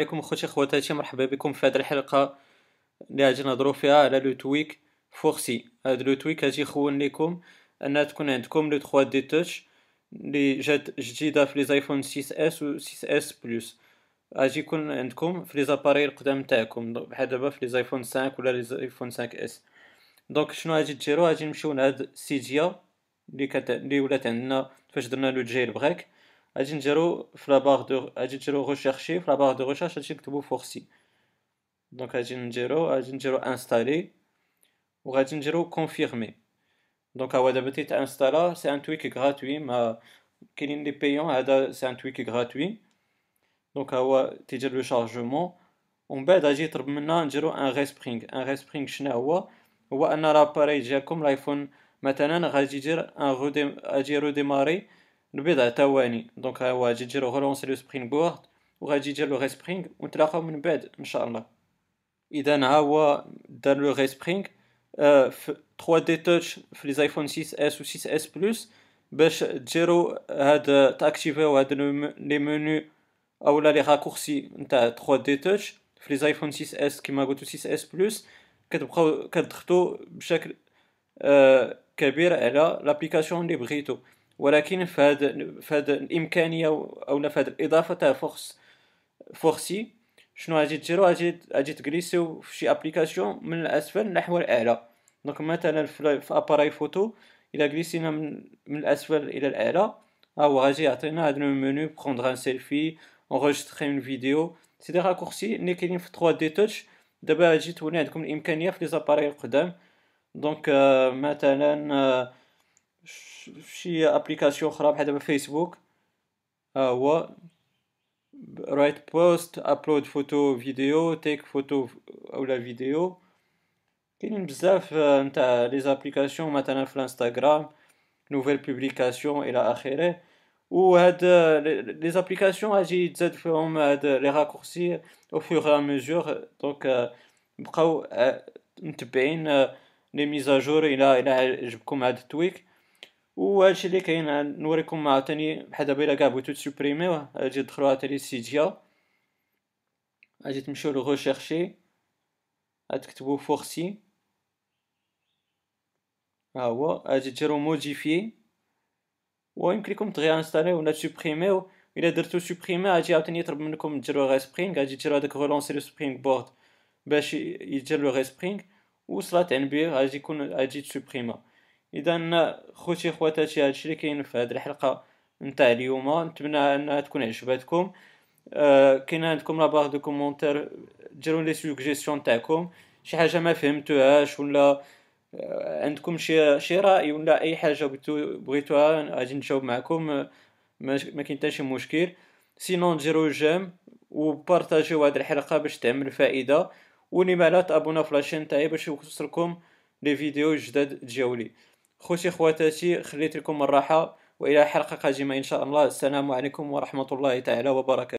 عليكم أخوتي خواتاتي مرحبا بكم في هذه الحلقة اللي غادي نهضروا فيها على le tweak Forcy. هذا le tweak غادي يخول لكم أن تكون عندكم le 3D Touch اللي جات جديدة في les iPhone 6S و 6S Plus غادي يكون عندكم في les appareils القدام تاعكم بحال دابا في les iPhone 5 ولا les iPhone 5S. donc شنو غادي ديروا؟ غادي نمشيو لهاد Cydia اللي كانت اللي ولات عندنا فاش درنا le jailbreak غادي نديرو في la barre de غادي نديرو rechercher في la barre de recherche غادي نكتبو Forcy donc غادي نديرو غادي نديرو installer وغادي نديرو confirmer donc هو دابا تيتانستالا c'est un tweak gratuit ما كاينين les payants هذا c'est un tweak gratuit donc هو تيدير le chargement ومن بعد غادي يطلب منا نديرو un respring un respring شنو هو هو un l'appareil ديالكم l'iPhone مثلا غادي يدير un غادي ي redémarrer لبضع ثواني donc ها هو غادي ديرو relancer le SpringBoard وغادي يدير le respring ونتلاقاو من بعد إن شاء الله. إذا ها هو دار le respring في 3D Touch في les iPhone 6S و 6S Plus باش ديرو هاد تاكتيفيو هاد les menus أولا les raccourcis نتاع 3D Touch في les iPhone 6S كيما قلت 6S Plus كتبقاو كتضغطوا بشكل آه كبير على l'application اللي بغيتو. ولكن في هذا الإمكانية أو في هذه الإضافة تاع Force Forcy شنو غادي ديرو غادي غادي تجلسيو في شي application من الأسفل نحو الأعلى. donc مثلا في appareil photo إلا جلسينا من, من الأسفل إلى الأعلى ها هو غادي يعطينا هذا ال menu prendre un selfie enregistrer une vidéo c'est des raccourcis اللي كاينين في 3D Touch دابا غادي تولي عندكم الامكانيه في les appareils القدام. donc مثلا شي application أخرى بحال دابا فيسبوك ها هو write post upload photo video take photo أولا فيديو كاينين بزاف نتاع les applications مثلا في الانستغرام nouvelle publication إلى آخره. وهاد les applications غادي يتزاد فيهم هاد les raccourcis au fur et à mesure donc بقاو متبعين les mises à jour إلى إلى عجبكم هاد ال tweak. وهادشي اللي كاين نوريكم عاوتاني بحال دابا إلا كاع بغيتو تسوبريميوه غادي تدخلو عاوتاني لل Cydia غادي تمشيو ل rechercher غتكتبو Forcy. ها هو غادي ديرو modifier. ويمكن لكم تغي ولا تسوبريميو. إلا درتو supprimer غادي عاوتاني يطلب منكم ديرو respring غادي ديرو هداك relancer le SpringBoard باش يدير le respring وصلات عن بيه غادي يكون غادي تسوبريما اذا خوتي خواتاتي هادشي اللي كاين في هذه الحلقة نتاع اليوم نتمنى انها تكون عجبتكم. آه كاين عندكم la barre de commentaires ديروا les suggestions تاعكم. شي حاجة ما فهمتوهاش ولا آه عندكم شي شي رأي ولا أي حاجة بغيتو بغيتوها غادي نجاوب معكم ما, ما كاين حتى شي مشكل. sinon ديروا j'aime وبارطاجيو هذه الحلقة باش تعم الفائدة. ولما لا تابونا في la chaîne تاعي باش يوصلكم les vidéos جداد ديالي. خوتي خواتاتي خليت لكم الراحة وإلى حلقة قادمة إن شاء الله. السلام عليكم ورحمة الله تعالى وبركاته.